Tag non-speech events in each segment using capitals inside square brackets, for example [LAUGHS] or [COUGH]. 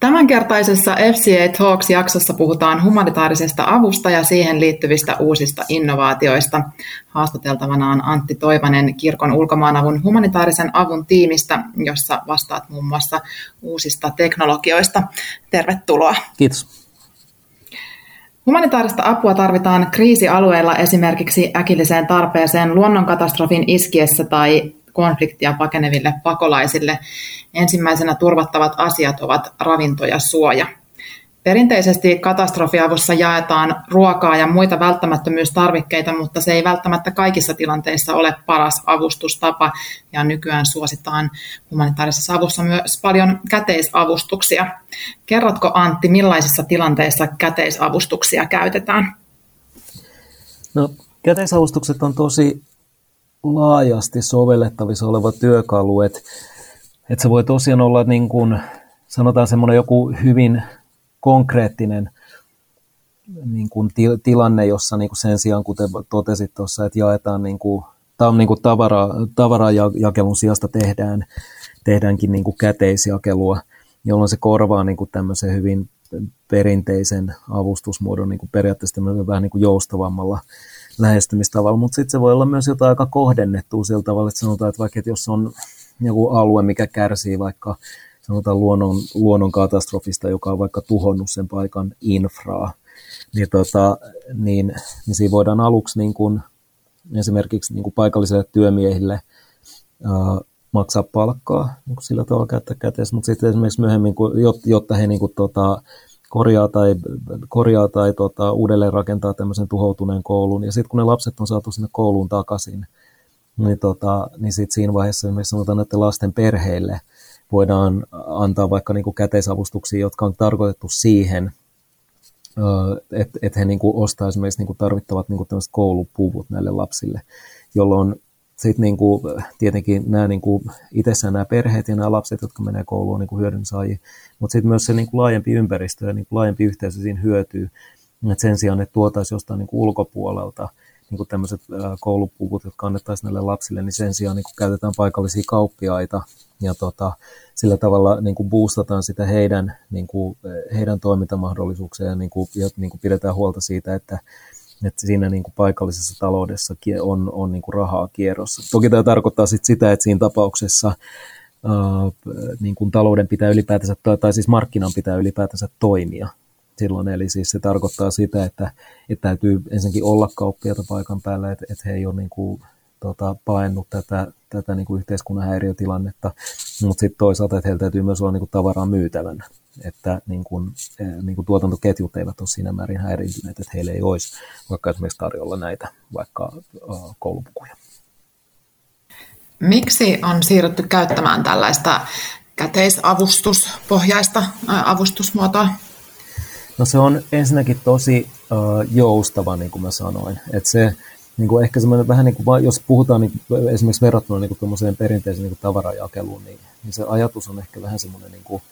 Tämänkertaisessa FCA Talks-jaksossa puhutaan humanitaarisesta avusta ja siihen liittyvistä uusista innovaatioista. Haastateltavana on Antti Toivanen kirkon ulkomaanavun humanitaarisen avun tiimistä, jossa vastaat muun muassa uusista teknologioista. Tervetuloa. Kiitos. Humanitaarista apua tarvitaan kriisialueilla esimerkiksi äkilliseen tarpeeseen luonnonkatastrofin iskiessä tai konfliktia pakeneville pakolaisille. Ensimmäisenä turvattavat asiat ovat ravinto ja suoja. Perinteisesti katastrofiavussa jaetaan ruokaa ja muita välttämättömyystarvikkeita, mutta se ei välttämättä kaikissa tilanteissa ole paras avustustapa. Ja nykyään suositaan humanitaarisessa avussa myös paljon käteisavustuksia. Kerrotko Antti, millaisissa tilanteissa käteisavustuksia käytetään? No, käteisavustukset on tosi laajasti sovellettavissa oleva työkalu, että et se voi tosiaan olla niin kuin, sanotaan semmoinen joku hyvin konkreettinen niin kuin tilanne, jossa niin kuin sen sijaan, kuten totesit tuossa, että jaetaan niin kuin, tämä niin kuin tavara, tavarajakelun sijasta tehdään, tehdäänkin niin kuin käteisjakelua, jolloin se korvaa niin kuin tämmöisen hyvin perinteisen avustusmuodon niin kuin periaatteessa vähän niin kuin joustavammalla lähestymistavalla, mutta sitten se voi olla myös jotain aika kohdennettua sillä tavalla, että sanotaan, että vaikka että jos on joku alue, mikä kärsii vaikka sanotaan luonnon, luonnon katastrofista, joka on vaikka tuhonnut sen paikan infraa, niin, tota, niin, niin siinä voidaan aluksi niin kuin, esimerkiksi niin kuin paikallisille työmiehille ää, maksaa palkkaa niin kuin sillä tavalla käyttää käteessä, mutta sitten esimerkiksi myöhemmin, jotta he niin kuin, tota, korjaa tai, korjaa tai tota, uudelleen rakentaa tämmöisen tuhoutuneen koulun. Ja sitten kun ne lapset on saatu sinne kouluun takaisin, niin, tota, niin sit siinä vaiheessa esimerkiksi sanotaan että lasten perheille voidaan antaa vaikka niin kuin käteisavustuksia, jotka on tarkoitettu siihen, että et he niin kuin ostaa esimerkiksi niin kuin tarvittavat niin kuin koulupuvut näille lapsille, jolloin sitten niin kuin, tietenkin nämä niin kuin, itsessään nämä perheet ja nämä lapset, jotka menee kouluun niin hyödyn saajia, mutta sitten myös se niin kuin, laajempi ympäristö ja niin kuin, laajempi yhteisö siinä hyötyy. Et sen sijaan, että tuotaisiin jostain niin kuin, ulkopuolelta niin kuin tämmöiset koulupuvut, jotka annettaisiin näille lapsille, niin sen sijaan niin kuin, käytetään paikallisia kauppiaita ja tota, sillä tavalla niin kuin boostataan sitä heidän, niin kuin, heidän toimintamahdollisuuksia ja, niin kuin, ja niin kuin pidetään huolta siitä, että että siinä niin kuin paikallisessa taloudessa on, on niin kuin rahaa kierrossa. Toki tämä tarkoittaa sit sitä, että siinä tapauksessa ää, niin kuin talouden pitää ylipäätänsä, tai siis markkinan pitää ylipäätänsä toimia silloin. Eli siis se tarkoittaa sitä, että, että täytyy ensinnäkin olla kauppiaita paikan päällä, että, että he ei ole niin kuin, tota, paennut tätä, tätä niin kuin yhteiskunnan häiriötilannetta, mutta sitten toisaalta, että heillä täytyy myös olla niin kuin tavaraa myytävänä että niin kuin, eh, niin kuin tuotantoketjut eivät ole siinä määrin häiriintyneet, että heille ei olisi vaikka esimerkiksi tarjolla näitä vaikka koulupukuja. Miksi on siirrytty käyttämään tällaista käteisavustuspohjaista avustusmuotoa? No se on ensinnäkin tosi uh, joustava, niin kuin mä sanoin. Että se niin kuin ehkä semmoinen vähän niin kuin, jos puhutaan niin kuin, esimerkiksi verrattuna niin kuin perinteiseen niin kuin tavarajakeluun, niin, niin se ajatus on ehkä vähän semmoinen niin kuin,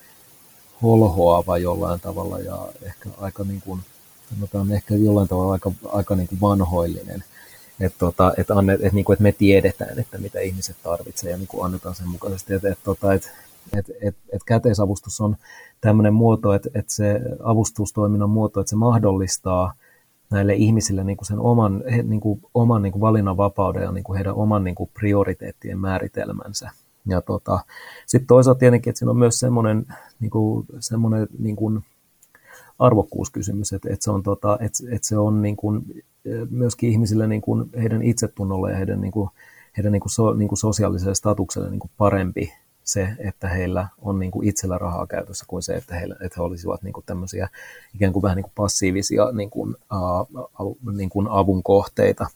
holhoava jollain tavalla ja ehkä aika niin kuin, sanotaan ehkä jollain tavalla aika, aika niin kuin vanhoillinen. Että tota, et annet, et niin et me tiedetään, että mitä ihmiset tarvitsevat ja niin kuin annetaan sen mukaisesti. Että et, tota, et, et, et, et käteisavustus on tämmöinen muoto, että et se avustustoiminnan muoto, että se mahdollistaa näille ihmisille niin kuin sen oman, niin kuin, oman niin kuin valinnanvapauden ja niin kuin heidän oman niin kuin prioriteettien määritelmänsä ja tota, sitten toisaalta tietenkin, että siinä on myös semmoinen, niin kuin, semmoinen niin kuin arvokkuuskysymys, että, että se on, tota, että, että se on niin kuin, myöskin ihmisille niin kuin heidän itsetunnolle ja heidän, niin kuin, heidän niin kuin so, niin kuin sosiaaliselle statukselle niin kuin parempi se, että heillä on niin kuin itsellä rahaa käytössä kuin se, että, heillä, että he olisivat niin kuin tämmöisiä ikään kuin vähän niin kuin passiivisia niin kuin, uh, niin kuin avun kohteita.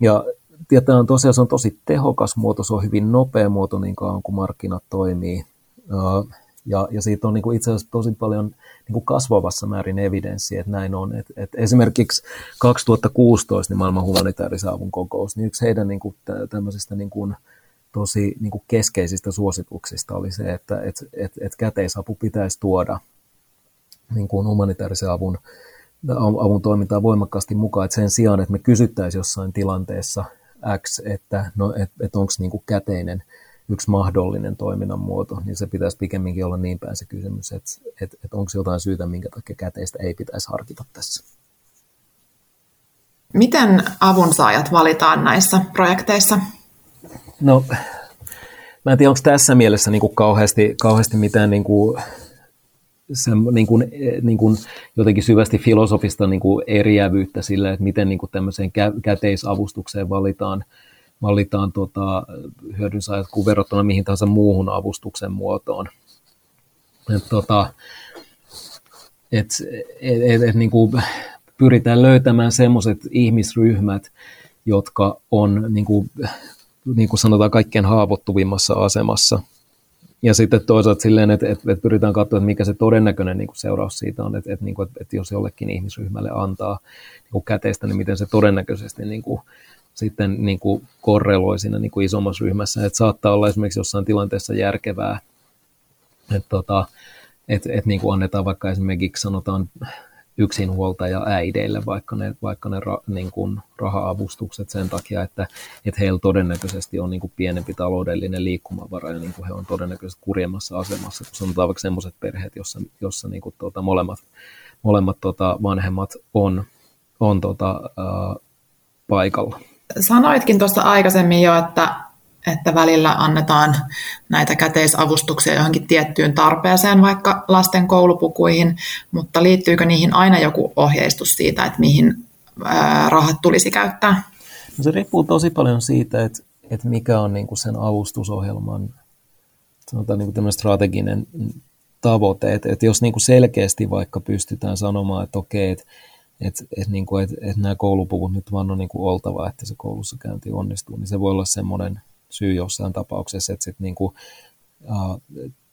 Ja tietää on tosiaan se on tosi tehokas muoto, se on hyvin nopea muoto niin kauan kuin markkinat toimii. Ja, ja siitä on niin kuin itse asiassa tosi paljon niin kuin kasvavassa määrin evidenssiä, että näin on. Et, et esimerkiksi 2016 niin maailman humanitaarisen avun kokous, niin yksi heidän niin kuin tämmöisistä niin kuin tosi niin kuin keskeisistä suosituksista oli se, että et, et, et käteisapu pitäisi tuoda niin kuin humanitaarisen avun, avun toimintaa voimakkaasti mukaan, että sen sijaan, että me kysyttäisiin jossain tilanteessa – X, että no, et, et onko niinku käteinen, yksi mahdollinen toiminnan muoto, niin se pitäisi pikemminkin olla niin päin se kysymys, että, että, että onko jotain syytä, minkä takia käteistä ei pitäisi harkita tässä. Miten avunsaajat valitaan näissä projekteissa? No, mä en tiedä, onko tässä mielessä niin kuin kauheasti, kauheasti mitään niin kuin, se, niin kuin, niin kuin jotenkin syvästi filosofista niin kuin eriävyyttä sillä, että miten niin kuin tämmöiseen kä- käteisavustukseen valitaan, valitaan tota, hyödynsaajat kuin verrattuna mihin tahansa muuhun avustuksen muotoon. Et, tota, et, et, et, et, niin kuin pyritään löytämään sellaiset ihmisryhmät, jotka on niin kuin, niin kuin sanotaan kaikkein haavoittuvimmassa asemassa. Ja sitten toisaalta silleen, että, että, että pyritään katsoa, että mikä se todennäköinen niin kuin seuraus siitä on, että, että, niin kuin, että jos jollekin ihmisryhmälle antaa niin kuin käteistä, niin miten se todennäköisesti niin kuin, sitten niin kuin korreloi siinä niin kuin isommassa ryhmässä. Että saattaa olla esimerkiksi jossain tilanteessa järkevää, että, tota, että, että niin kuin annetaan vaikka esimerkiksi sanotaan yksinhuoltaja äideille vaikka ne, vaikka ne ra, niin kuin raha-avustukset sen takia, että, että heillä todennäköisesti on niin kuin pienempi taloudellinen liikkumavara ja niin kuin he on todennäköisesti kurjemmassa asemassa, kun sanotaan vaikka sellaiset perheet, jossa, jossa niin kuin tuota, molemmat, molemmat tuota, vanhemmat on, on tuota, ää, paikalla. Sanoitkin tuossa aikaisemmin jo, että että välillä annetaan näitä käteisavustuksia johonkin tiettyyn tarpeeseen, vaikka lasten koulupukuihin, mutta liittyykö niihin aina joku ohjeistus siitä, että mihin rahat tulisi käyttää? No se riippuu tosi paljon siitä, että, että mikä on niin kuin sen avustusohjelman sanotaan niin kuin strateginen tavoite. Että, että jos niin kuin selkeästi vaikka pystytään sanomaan, että okei, että että et, niin et, et nämä koulupuvut nyt vaan on niin oltava, että se koulussa käynti onnistuu, niin se voi olla semmoinen syy jossain tapauksessa, että sitten niin kuin,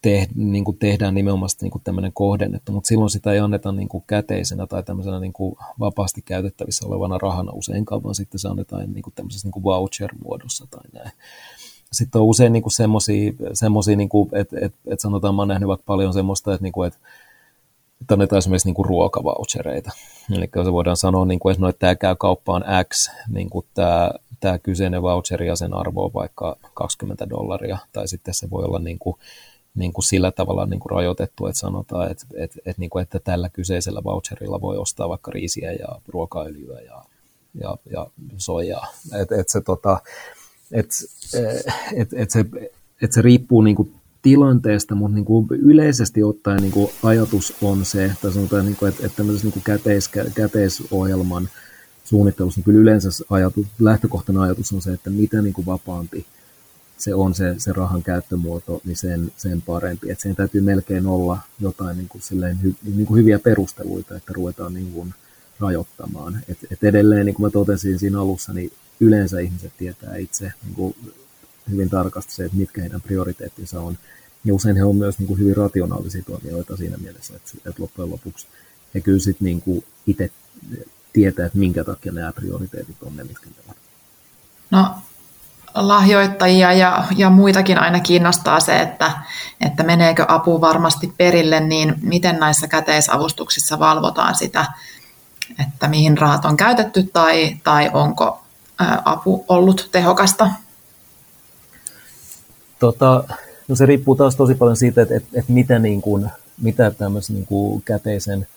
te, niin tehdään nimenomaan niin tämmöinen kohdennettu, mutta silloin sitä ei anneta niin kuin käteisenä tai tämmöisenä niin kuin vapaasti käytettävissä olevana rahana useinkaan, vaan sitten se annetaan niin kuin tämmöisessä niin kuin voucher-muodossa tai näin. Sitten on usein niin semmoisia, niin että, että, että sanotaan, mä oon nähnyt vaikka paljon semmoista, että, niin kuin, että että annetaan esimerkiksi niin kuin ruokavouchereita. Eli se voidaan sanoa, niin kuin, no, että tämä käy kauppaan X, niin kuin tämä tämä kyseinen voucher ja sen arvo on vaikka 20 dollaria, tai sitten se voi olla niin kuin, niin kuin sillä tavalla niin kuin rajoitettu, että sanotaan, että, että, että, niin kuin, että tällä kyseisellä voucherilla voi ostaa vaikka riisiä ja ruokaöljyä ja, ja, ja soijaa. Että et se, tota, et, et, et se, et se riippuu niin kuin tilanteesta, mutta niin kuin yleisesti ottaen niin kuin ajatus on se, että, sanotaan, niin kuin, että, että tämmöisessä niin kuin käteis, käteisohjelman suunnittelussa, niin kyllä yleensä ajatus, lähtökohtana ajatus on se, että mitä niin kuin vapaampi se on se, se rahan käyttömuoto, niin sen, sen parempi. Että sen täytyy melkein olla jotain niin kuin silleen, hy, niin kuin hyviä perusteluita, että ruvetaan niin kuin rajoittamaan. Et, et edelleen, niin kuin mä totesin siinä alussa, niin yleensä ihmiset tietää itse niin kuin hyvin tarkasti se, että mitkä heidän prioriteettinsa on. Ja usein he on myös niin kuin hyvin rationaalisia toimijoita siinä mielessä, että, että loppujen lopuksi he kyllä sitten niin itse tietää, että minkä takia nämä prioriteetit on ne, mitkä ne on. No, lahjoittajia ja, ja muitakin aina kiinnostaa se, että, että meneekö apu varmasti perille, niin miten näissä käteisavustuksissa valvotaan sitä, että mihin rahat on käytetty tai, tai onko apu ollut tehokasta? Tota, no se riippuu taas tosi paljon siitä, että, että, että mitä, niin kuin, mitä tämmöisen niin kuin käteisen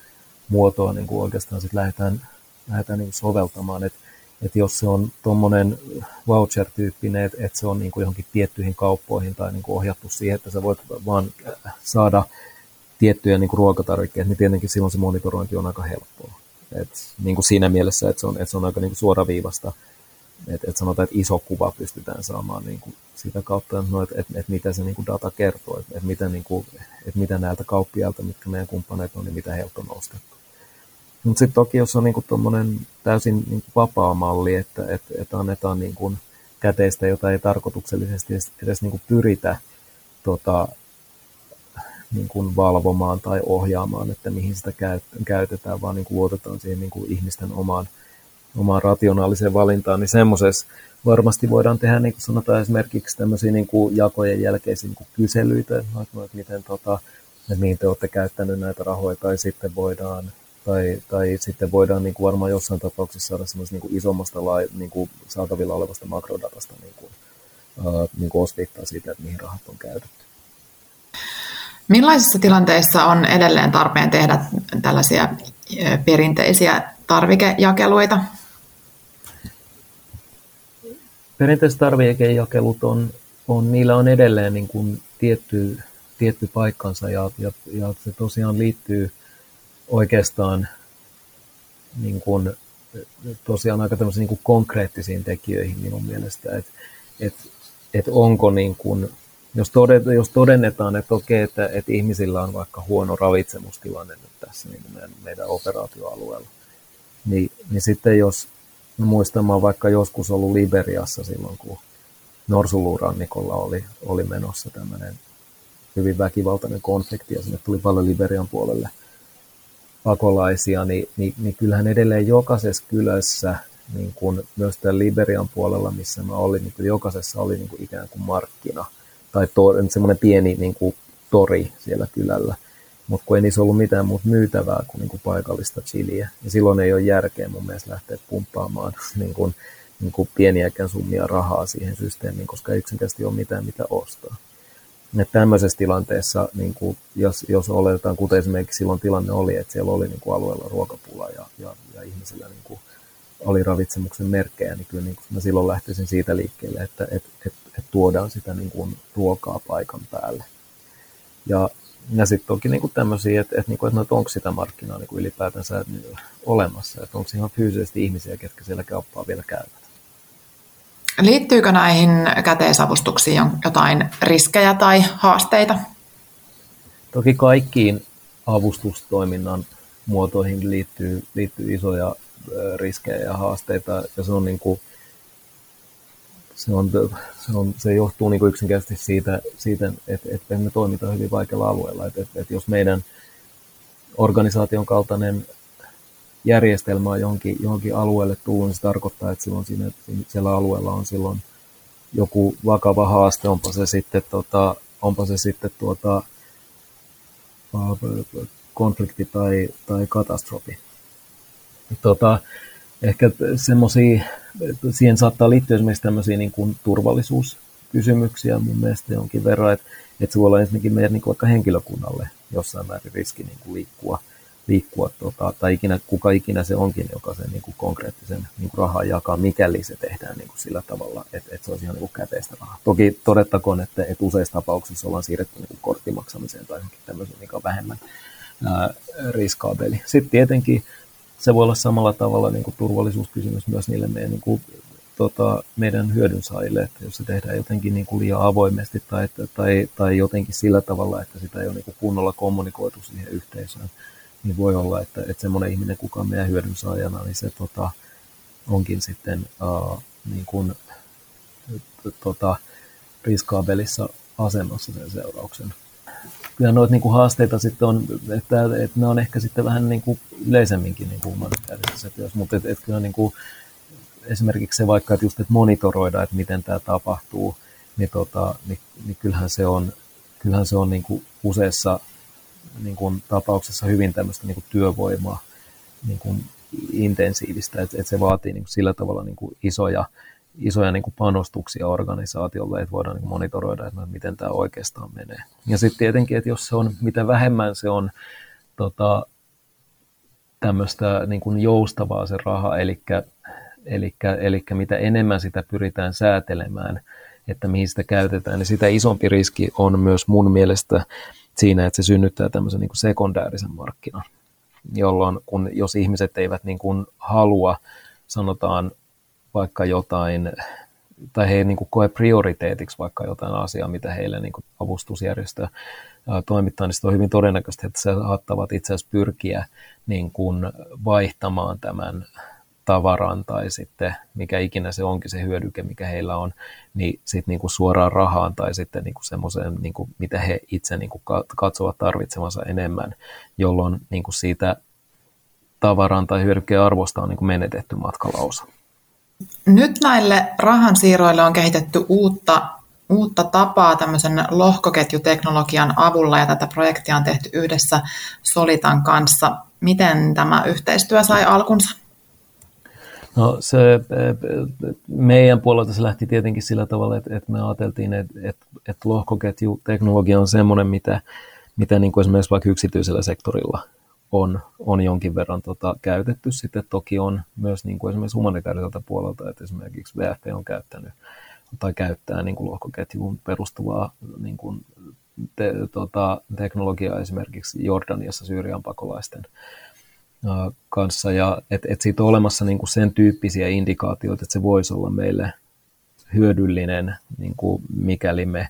muotoa niin kuin oikeastaan sit lähdetään lähdetään niin soveltamaan. Että et jos se on tuommoinen voucher-tyyppinen, että et se on niin kuin johonkin tiettyihin kauppoihin tai niin kuin ohjattu siihen, että sä voit vaan saada tiettyjä niin kuin ruokatarvikkeita, niin tietenkin silloin se monitorointi on aika helppoa. Et niin kuin siinä mielessä, että se on, että se on aika niin kuin suoraviivasta, että et sanotaan, että iso kuva pystytään saamaan niin kuin sitä kautta, no, että et, et mitä se niin kuin data kertoo, että et mitä, niin kuin, et mitä näiltä kauppiailta, mitkä meidän kumppaneet on, niin mitä heiltä on ostettu. Mutta sitten toki, jos on niinku täysin niinku vapaa malli, että et, et annetaan niinku käteistä, jota ei tarkoituksellisesti edes, edes niinku pyritä tota, niinku valvomaan tai ohjaamaan, että mihin sitä käytetään, vaan niinku luotetaan siihen niinku ihmisten omaan, omaan rationaaliseen valintaan, niin semmoisessa varmasti voidaan tehdä, niin kuin sanotaan esimerkiksi tämmöisiä niin kuin jakojen jälkeisiä niin kuin kyselyitä, että miten, tota, että mihin te olette käyttänyt näitä rahoja, tai sitten voidaan tai, tai sitten voidaan niin kuin varmaan jossain tapauksessa saada semmoista niin kuin isommasta lai, niin kuin saatavilla olevasta makrodatasta niin kuin niin kuin osviittaa siitä, että mihin rahat on käytetty. Millaisissa tilanteissa on edelleen tarpeen tehdä tällaisia perinteisiä tarvikejakeluita? Perinteiset tarvikejakelut on, on, niillä on edelleen niin kuin tietty, tietty paikkansa ja, ja, ja se tosiaan liittyy oikeastaan niin kuin, tosiaan aika niin kuin konkreettisiin tekijöihin minun mielestä, että et, et onko niin kuin, jos, todet, jos todennetaan, että okei, että, että ihmisillä on vaikka huono ravitsemustilanne nyt tässä niin meidän, meidän operaatioalueella, niin, niin sitten jos muistamaan vaikka joskus ollut Liberiassa silloin, kun Norsuluurannikolla oli, oli menossa tämmöinen hyvin väkivaltainen konflikti ja sinne tuli paljon Liberian puolelle pakolaisia, niin, niin, niin kyllähän edelleen jokaisessa kylässä, niin kuin myös tämän Liberian puolella, missä mä olin, niin jokaisessa oli niin kuin ikään kuin markkina tai to, semmoinen pieni niin kuin tori siellä kylällä mutta kun ei niissä ollut mitään muuta myytävää kuin, niin kuin paikallista chiliä. Ja silloin ei ole järkeä mun mielestä lähteä pumppaamaan niin kuin, [LAUGHS] niin kuin pieniäkään summia rahaa siihen systeemiin, koska ei yksinkertaisesti ole mitään mitä ostaa. Et tämmöisessä tilanteessa, niin kuin, jos, jos oletetaan, kuten esimerkiksi silloin tilanne oli, että siellä oli niin kuin alueella ruokapula ja, ja, ja ihmisillä niin kuin, oli ravitsemuksen merkkejä, niin kyllä niin kuin mä silloin lähtisin siitä liikkeelle, että et, et, et tuodaan sitä niin kuin, ruokaa paikan päälle. Ja ja sitten toki niinku tämmöisiä, että, että, niinku, että, että onko sitä markkinaa niinku ylipäätänsä olemassa, että onko ihan fyysisesti ihmisiä, ketkä siellä kauppaa vielä käyvät. Liittyykö näihin käteisavustuksiin jotain riskejä tai haasteita? Toki kaikkiin avustustoiminnan muotoihin liittyy, liittyy isoja riskejä ja haasteita, ja se on niin kuin, se, on, se, on, se johtuu niin yksinkertaisesti siitä, siitä että, että me toimitaan hyvin vaikealla alueella. Että, että, että jos meidän organisaation kaltainen järjestelmä on johonkin, johonkin alueelle tullut, niin se tarkoittaa, että silloin siinä, siellä alueella on silloin joku vakava haaste, onpa se sitten, tota, onpa se sitten tuota, konflikti tai, tai katastrofi. Tota, ehkä semmoisia, siihen saattaa liittyä esimerkiksi tämmöisiä niin kuin turvallisuuskysymyksiä mun mielestä jonkin verran, että, että se voi olla ensinnäkin meidän niin kuin vaikka henkilökunnalle jossain määrin riski niin kuin liikkua, liikkua tota, tai ikinä, kuka ikinä se onkin, joka sen niin kuin konkreettisen niin kuin rahaa jakaa, mikäli se tehdään niin kuin sillä tavalla, että, että se olisi ihan niin kuin käteistä rahaa. Toki todettakoon, että, että useissa tapauksissa ollaan siirretty niin kuin korttimaksamiseen tai johonkin tämmöiseen, mikä on vähemmän ää, riskaabeli. Sitten tietenkin se voi olla samalla tavalla niin kuin turvallisuuskysymys myös niille meidän, niin kuin, tota, meidän hyödynsaajille, että jos se tehdään jotenkin niin kuin liian avoimesti tai, tai, tai jotenkin sillä tavalla, että sitä ei ole niin kuin kunnolla kommunikoitu siihen yhteisöön, niin voi olla, että, että semmoinen ihminen, kuka on meidän hyödynsaajana, niin se tota, onkin sitten uh, niin kuin, tota, riskaabelissa asemassa sen seurauksen kyllä noita niin kuin haasteita sitten on, että, että ne on ehkä sitten vähän niin kuin yleisemminkin niin kuin humanitaarisessa työssä, mutta että, että kyllä niin kuin, esimerkiksi se vaikka, että just että monitoroida, että miten tämä tapahtuu, niin, tota, niin, niin kyllähän se on, kyllähän se on niin kuin useissa niin kuin tapauksessa hyvin tämmöistä niin kuin työvoimaa niin kuin intensiivistä, että, että se vaatii niin kuin sillä tavalla niin kuin isoja isoja niin kuin panostuksia organisaatiolle, että voidaan niin kuin monitoroida, että miten tämä oikeastaan menee. Ja sitten tietenkin, että jos se on, mitä vähemmän se on tota, tämmöistä niin kuin joustavaa se raha, eli, eli, eli mitä enemmän sitä pyritään säätelemään, että mihin sitä käytetään, niin sitä isompi riski on myös mun mielestä siinä, että se synnyttää tämmöisen niin kuin sekundäärisen markkinan, jolloin kun, jos ihmiset eivät niin kuin halua, sanotaan vaikka jotain, tai he niin kuin koe prioriteetiksi vaikka jotain asiaa, mitä heille niin kuin avustusjärjestö toimittaa, niin on hyvin todennäköistä, että se saattavat itse asiassa pyrkiä niin kuin vaihtamaan tämän tavaran tai sitten mikä ikinä se onkin se hyödyke, mikä heillä on, niin sitten niin kuin suoraan rahaan tai sitten niin kuin semmoiseen, kuin mitä he itse niin kuin katsovat tarvitsemansa enemmän, jolloin niin kuin siitä tavaran tai hyödykkeen arvosta on niin kuin menetetty matkalausa. Nyt näille rahansiirroille on kehitetty uutta, uutta tapaa tämmöisen lohkoketjuteknologian avulla ja tätä projektia on tehty yhdessä Solitan kanssa. Miten tämä yhteistyö sai alkunsa? No se, meidän puolelta se lähti tietenkin sillä tavalla, että, että me ajateltiin, että, että, että lohkoketjuteknologia on semmoinen, mitä, mitä niin kuin esimerkiksi vaikka yksityisellä sektorilla on, on jonkin verran tota, käytetty. Sitten toki on myös niin kuin esimerkiksi humanitaariselta puolelta, että esimerkiksi VFP on käyttänyt tai käyttää niin kuin lohkoketjuun perustuvaa niin kuin te, tota, teknologiaa esimerkiksi Jordaniassa Syyrian pakolaisten kanssa. Ja että et siitä on olemassa niin kuin sen tyyppisiä indikaatioita, että se voisi olla meille hyödyllinen, niin kuin mikäli me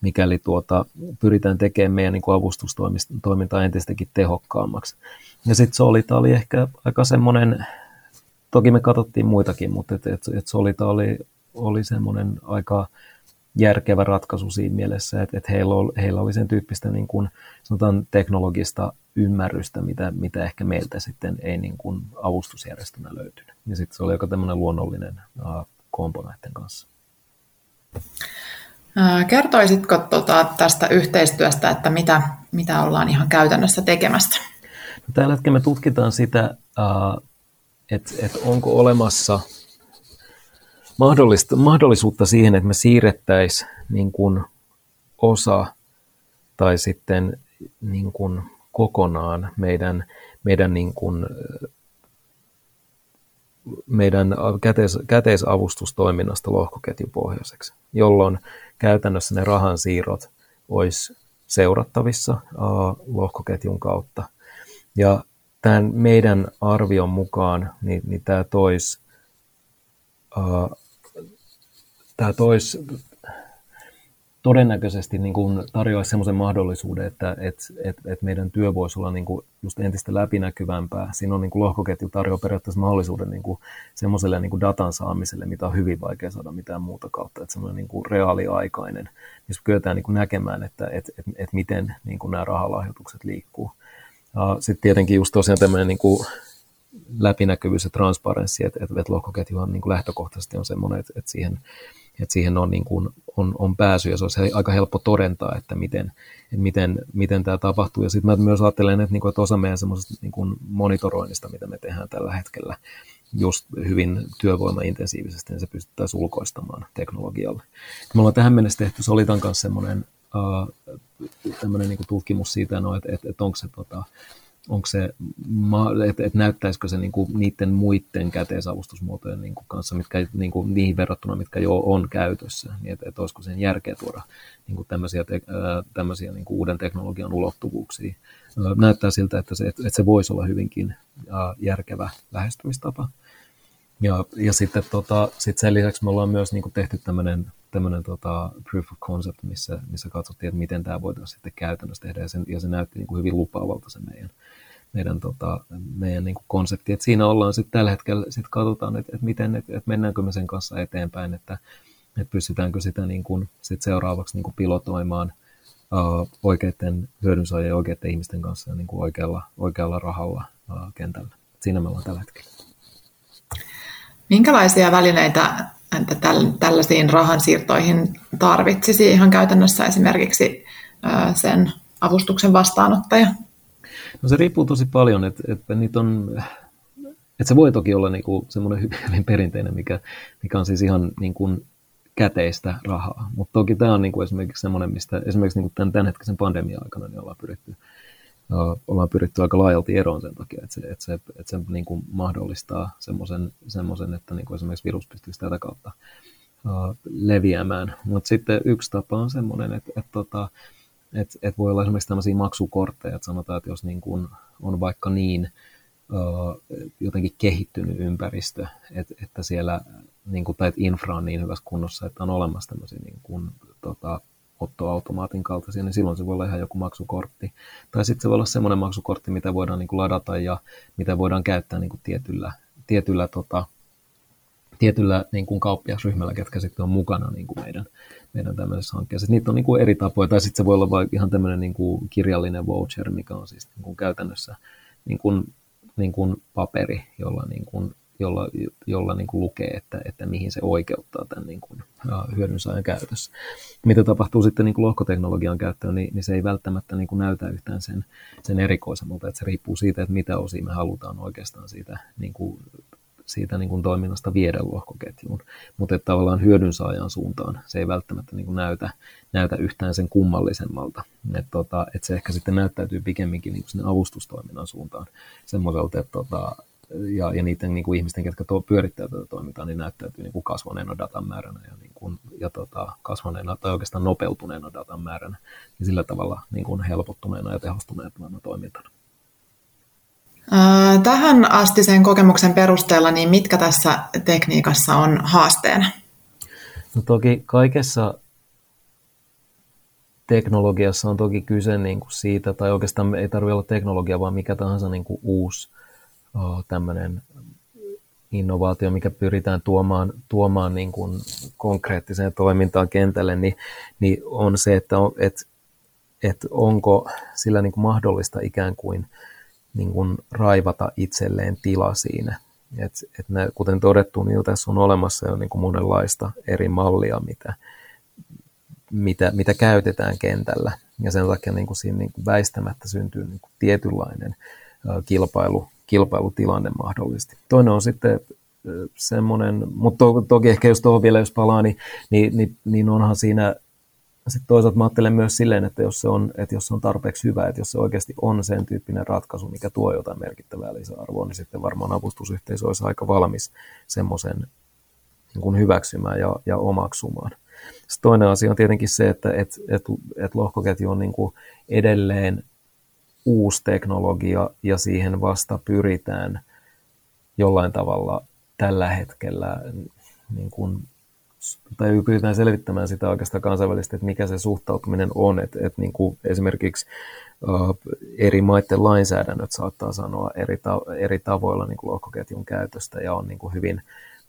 mikäli tuota, pyritään tekemään meidän niin avustustoimintaa entistäkin tehokkaammaksi. Ja sitten Solita oli ehkä aika semmoinen, toki me katsottiin muitakin, mutta et, et, et Solita oli, oli semmoinen aika järkevä ratkaisu siinä mielessä, että, että heillä, oli, heillä oli sen tyyppistä niin kuin, sanotaan, teknologista ymmärrystä, mitä, mitä ehkä meiltä sitten ei niin kuin avustusjärjestelmä löytynyt. Ja sitten se oli aika tämmöinen luonnollinen uh, kompo näiden kanssa. Kertoisitko tuota, tästä yhteistyöstä, että mitä, mitä ollaan ihan käytännössä tekemässä? No, tällä hetkellä me tutkitaan sitä, että, että onko olemassa mahdollisuutta siihen, että me siirrettäisiin niin osa tai sitten niin kuin kokonaan meidän, meidän niin kuin meidän käteis, käteisavustustoiminnasta lohkoketjupohjaiseksi, jolloin käytännössä ne rahansiirrot olisi seurattavissa uh, lohkoketjun kautta. Ja tämän meidän arvion mukaan niin, niin tämä toisi uh, tois todennäköisesti niin kuin tarjoaisi sellaisen mahdollisuuden, että et, et, et meidän työ voisi olla niin kuin just entistä läpinäkyvämpää. Siinä on niin kuin lohkoketju tarjoaa periaatteessa mahdollisuuden niin kuin semmoiselle niin kuin datan saamiselle, mitä on hyvin vaikea saada mitään muuta kautta. Että semmoinen niin kuin reaaliaikainen, missä kyetään niin kuin näkemään, että et, et, et miten niin kuin nämä rahalahjoitukset liikkuu. Sitten tietenkin just tosiaan tämmöinen niin kuin läpinäkyvyys ja transparenssi, että, että lohkoketju on niin kuin lähtökohtaisesti on semmoinen, että, että siihen että siihen on, niin kuin, on, on pääsy ja se olisi aika helppo todentaa, että miten, että miten, miten tämä tapahtuu. Ja sitten mä myös ajattelen, että, niin kuin, että osa meidän semmoisesta niin kuin monitoroinnista, mitä me tehdään tällä hetkellä, just hyvin työvoimaintensiivisesti, niin se pystyttäisiin ulkoistamaan teknologialle. Me ollaan tähän mennessä tehty Solitan kanssa semmoinen uh, niin tutkimus siitä, no, että, että, että onko se tota, onko se, että et näyttäisikö se niinku niiden muiden käteisavustusmuotojen niinku kanssa, mitkä, niinku, niihin verrattuna, mitkä jo on käytössä, niin että et olisiko sen järkeä tuoda niinku tämmöisiä, te, tämmöisiä niinku uuden teknologian ulottuvuuksia. Näyttää siltä, että se, että se voisi olla hyvinkin järkevä lähestymistapa. Ja, ja sitten tota, sit sen lisäksi me ollaan myös niinku tehty tämmöinen tämmöinen tota, proof of concept, missä, missä katsottiin, että miten tämä voitaisiin sitten käytännössä tehdä, ja, sen, ja se näytti niin kuin hyvin lupaavalta se meidän, meidän, tota, meidän niin konsepti. Et siinä ollaan sitten tällä hetkellä, sit katsotaan, että, että, miten, että, että mennäänkö me sen kanssa eteenpäin, että, että pystytäänkö sitä niin kuin, sit seuraavaksi niin pilotoimaan uh, oikeiden hyödynsaajien ja oikeiden ihmisten kanssa niin oikealla, oikealla rahalla uh, kentällä. Siinä me ollaan tällä hetkellä. Minkälaisia välineitä että tällaisiin rahansiirtoihin tarvitsisi ihan käytännössä esimerkiksi sen avustuksen vastaanottaja? No se riippuu tosi paljon, että, että niitä on, että se voi toki olla niin kuin semmoinen [LAUGHS] hyvin, perinteinen, mikä, mikä on siis ihan niin kuin käteistä rahaa. Mutta toki tämä on kuin esimerkiksi semmoinen, mistä esimerkiksi niin kuin tämän, tämän hetkisen pandemian aikana niin ollaan pyritty, ollaan pyritty aika laajalti eroon sen takia, että se, että se, että se niin kuin mahdollistaa semmoisen, semmoisen että niin kuin esimerkiksi virus pystyisi tätä kautta leviämään. Mutta sitten yksi tapa on semmoinen, että, että, että et, et voi olla esimerkiksi tämmöisiä maksukortteja, että sanotaan, että jos niin kuin on vaikka niin uh, jotenkin kehittynyt ympäristö, että, että siellä niin kuin, tai että infra on niin hyvässä kunnossa, että on olemassa tämmöisiä niin kuin, tota, ottoautomaatin kaltaisia, niin silloin se voi olla ihan joku maksukortti. Tai sitten se voi olla semmoinen maksukortti, mitä voidaan niin kuin ladata ja mitä voidaan käyttää niin kuin tietyllä, tietyllä, tota, tietyllä niin kuin kauppiasryhmällä, ketkä sitten on mukana niin kuin meidän, meidän tämmöisessä hankkeessa. Niitä on niin kuin eri tapoja, tai sitten se voi olla vaikka ihan tämmöinen niin kuin kirjallinen voucher, mikä on siis niin kuin käytännössä niin kuin, niin kuin paperi, jolla, niin kuin, jolla, jolla niin kuin lukee, että, että mihin se oikeuttaa tämän niin kuin, hyödynsaajan käytössä. Mitä tapahtuu sitten niin kuin lohkoteknologian käyttöön, niin, niin se ei välttämättä niin kuin näytä yhtään sen, sen erikoisemmalta, että se riippuu siitä, että mitä osia me halutaan oikeastaan siitä niin kuin siitä niin kuin toiminnasta viedä lohkoketjuun, mutta että tavallaan hyödynsaajan suuntaan se ei välttämättä niin kuin näytä, näytä yhtään sen kummallisemmalta. Että tota, et se ehkä sitten näyttäytyy pikemminkin niin kuin sinne avustustoiminnan suuntaan semmoiselta, että tota, ja, ja niiden niin kuin ihmisten, jotka to, pyörittää tätä toimintaa, niin näyttäytyy niin kuin kasvaneena datan määränä ja, niin kuin, ja tota, kasvaneena tai oikeastaan nopeutuneena datan määränä ja sillä tavalla niin kuin helpottuneena ja tehostuneena toimintana. Tähän asti sen kokemuksen perusteella, niin mitkä tässä tekniikassa on haasteena? No toki kaikessa teknologiassa on toki kyse niin kuin siitä, tai oikeastaan ei tarvitse olla teknologia, vaan mikä tahansa niin kuin uusi tämmöinen innovaatio, mikä pyritään tuomaan, tuomaan niin kuin konkreettiseen toimintaan kentälle, niin, niin on se, että, on, että, että onko sillä niin kuin mahdollista ikään kuin, niin kuin raivata itselleen tila siinä. Et, et ne, kuten todettu, niin tässä on olemassa jo niin kuin monenlaista eri mallia, mitä, mitä, mitä käytetään kentällä. Ja sen takia niin kuin siinä niin kuin väistämättä syntyy niin kuin tietynlainen kilpailu, kilpailutilanne mahdollisesti. Toinen on sitten semmoinen, mutta to, toki ehkä jos tuohon vielä jos palaa, niin, niin, niin, niin onhan siinä sitten toisaalta mä ajattelen myös silleen, että jos, se on, että jos se on tarpeeksi hyvä, että jos se oikeasti on sen tyyppinen ratkaisu, mikä tuo jotain merkittävää lisäarvoa, niin sitten varmaan avustusyhteisö olisi aika valmis semmoisen niin hyväksymään ja, ja omaksumaan. Sitten toinen asia on tietenkin se, että et, et, et lohkoketju on niin kuin edelleen uusi teknologia ja siihen vasta pyritään jollain tavalla tällä hetkellä niin kuin, tai pyritään selvittämään sitä oikeastaan kansainvälisesti, että mikä se suhtautuminen on, että, että niin kuin esimerkiksi eri maiden lainsäädännöt saattaa sanoa eri, ta- eri tavoilla niin kuin lohkoketjun käytöstä ja on niin kuin hyvin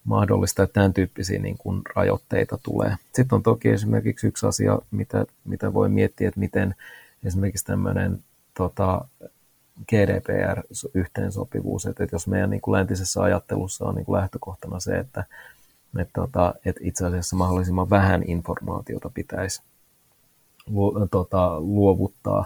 mahdollista, että tämän tyyppisiä niin kuin rajoitteita tulee. Sitten on toki esimerkiksi yksi asia, mitä, mitä voi miettiä, että miten esimerkiksi tämmöinen tota, GDPR-yhteensopivuus, että, että jos meidän niin kuin läntisessä ajattelussa on niin kuin lähtökohtana se, että, että, tota, että itse asiassa mahdollisimman vähän informaatiota pitäisi lu, tota, luovuttaa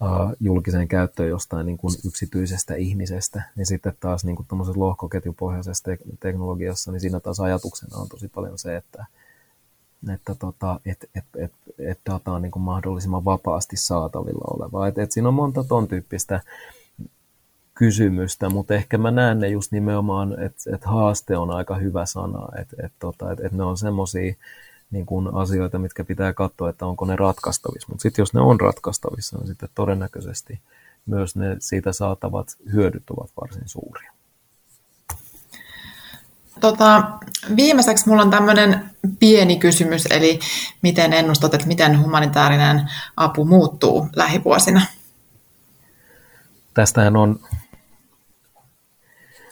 uh, julkiseen käyttöön jostain niin kuin yksityisestä ihmisestä, niin sitten taas niin kuin lohkoketjupohjaisessa te- teknologiassa, niin siinä taas ajatuksena on tosi paljon se, että, että tota, et, et, et, et data on niin kuin mahdollisimman vapaasti saatavilla olevaa. Et, et siinä on monta ton tyyppistä kysymystä, mutta ehkä mä näen ne just nimenomaan, että et haaste on aika hyvä sana, että et, tota, et, et ne on semmoisia niin kuin asioita, mitkä pitää katsoa, että onko ne ratkaistavissa. Mutta sitten jos ne on ratkaistavissa, niin sitten todennäköisesti myös ne siitä saatavat hyödyt ovat varsin suuria. Tota, viimeiseksi minulla on tämmöinen pieni kysymys, eli miten ennustat, että miten humanitaarinen apu muuttuu lähivuosina? Tästähän on,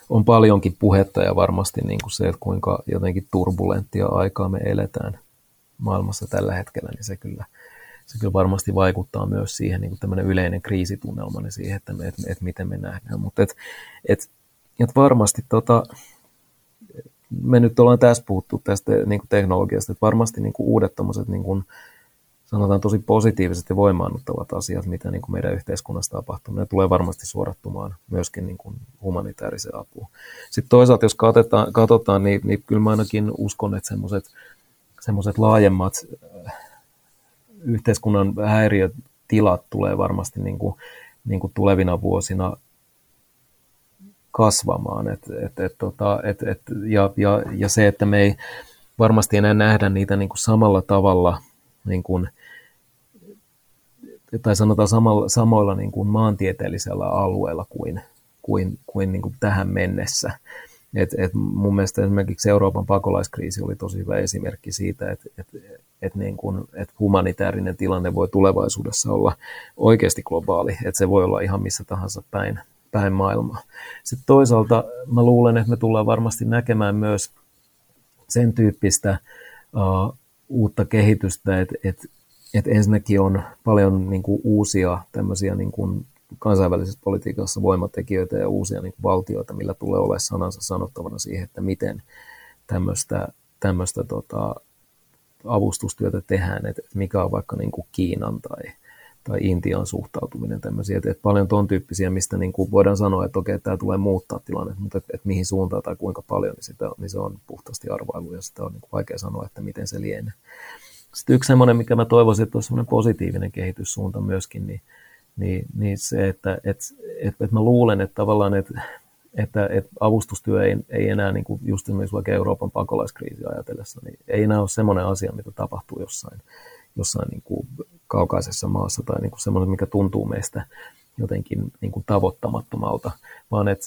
on paljonkin puhetta ja varmasti niin kuin se, että kuinka jotenkin turbulenttia aikaa me eletään maailmassa tällä hetkellä, niin se kyllä, se kyllä varmasti vaikuttaa myös siihen niin kuin yleinen kriisitunnelma niin siihen, että, me, että, että miten me nähdään. Mutta et, et, et varmasti tota, me nyt ollaan tässä puhuttu tästä niin kuin teknologiasta, että varmasti niin kuin uudet tommoset, niin kuin, sanotaan tosi positiiviset ja voimaannuttavat asiat, mitä niin kuin meidän yhteiskunnassa tapahtuu, ne tulee varmasti suorattumaan myöskin niin kuin humanitaariseen apuun. Sitten toisaalta, jos katsotaan, katsotaan niin, niin kyllä mä ainakin uskon, että semmoiset semmoiset laajemmat äh, yhteiskunnan häiriötilat tulee varmasti niin kuin, niin kuin tulevina vuosina kasvamaan. Et, et, et, tota, et, et, ja, ja, ja se, että me ei varmasti enää nähdä niitä niin kuin samalla tavalla, niin kuin, tai sanotaan samalla, samoilla niin kuin maantieteellisellä alueella kuin, kuin, kuin, niin kuin tähän mennessä. Et, et mun mielestä esimerkiksi Euroopan pakolaiskriisi oli tosi hyvä esimerkki siitä, että et, et niin et humanitaarinen tilanne voi tulevaisuudessa olla oikeasti globaali, että se voi olla ihan missä tahansa päin, päin maailmaa. Sitten toisaalta mä luulen, että me tullaan varmasti näkemään myös sen tyyppistä uh, uutta kehitystä, että et, et ensinnäkin on paljon niin kuin, uusia tämmöisiä niin kuin, kansainvälisessä politiikassa voimatekijöitä ja uusia niin kuin, valtioita, millä tulee olemaan sanansa sanottavana siihen, että miten tämmöistä, tämmöistä tota, avustustyötä tehdään, että mikä on vaikka niin kuin Kiinan tai tai Intian suhtautuminen tämmöisiä, että, että paljon ton tyyppisiä, mistä niin kuin voidaan sanoa, että okei, tämä tulee muuttaa tilanne, mutta että, että mihin suuntaan tai kuinka paljon, niin, sitä, niin se on puhtaasti arvailu ja sitä on niin kuin vaikea sanoa, että miten se lienee. Sitten yksi semmoinen, mikä mä toivoisin, että olisi semmoinen positiivinen kehityssuunta myöskin, niin, niin, niin se, että että että, että mä luulen, että tavallaan, että että, että avustustyö ei, ei enää, niin kuin just esimerkiksi vaikka Euroopan pakolaiskriisi ajatellessa, niin ei enää ole semmoinen asia, mitä tapahtuu jossain, jossain niin kuin kaukaisessa maassa tai niin semmoinen, mikä tuntuu meistä jotenkin niin kuin tavoittamattomalta, vaan että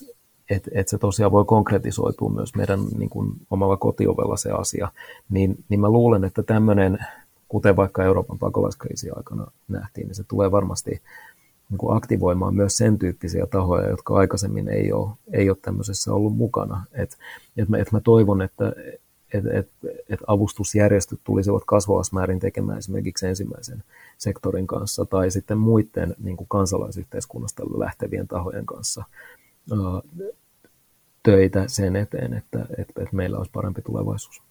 et, et se tosiaan voi konkretisoitua myös meidän niin kuin omalla kotiovella se asia, niin, niin mä luulen, että tämmöinen, kuten vaikka Euroopan pakolaiskriisi aikana nähtiin, niin se tulee varmasti niin kuin aktivoimaan myös sen tyyppisiä tahoja, jotka aikaisemmin ei ole, ei ole tämmöisessä ollut mukana. Et, et mä, et mä toivon, että et, et, et avustusjärjestöt tulisivat kasvavassa määrin tekemään esimerkiksi ensimmäisen sektorin kanssa tai sitten muiden niin kuin kansalaisyhteiskunnasta lähtevien tahojen kanssa ää, töitä sen eteen, että, että, että meillä olisi parempi tulevaisuus.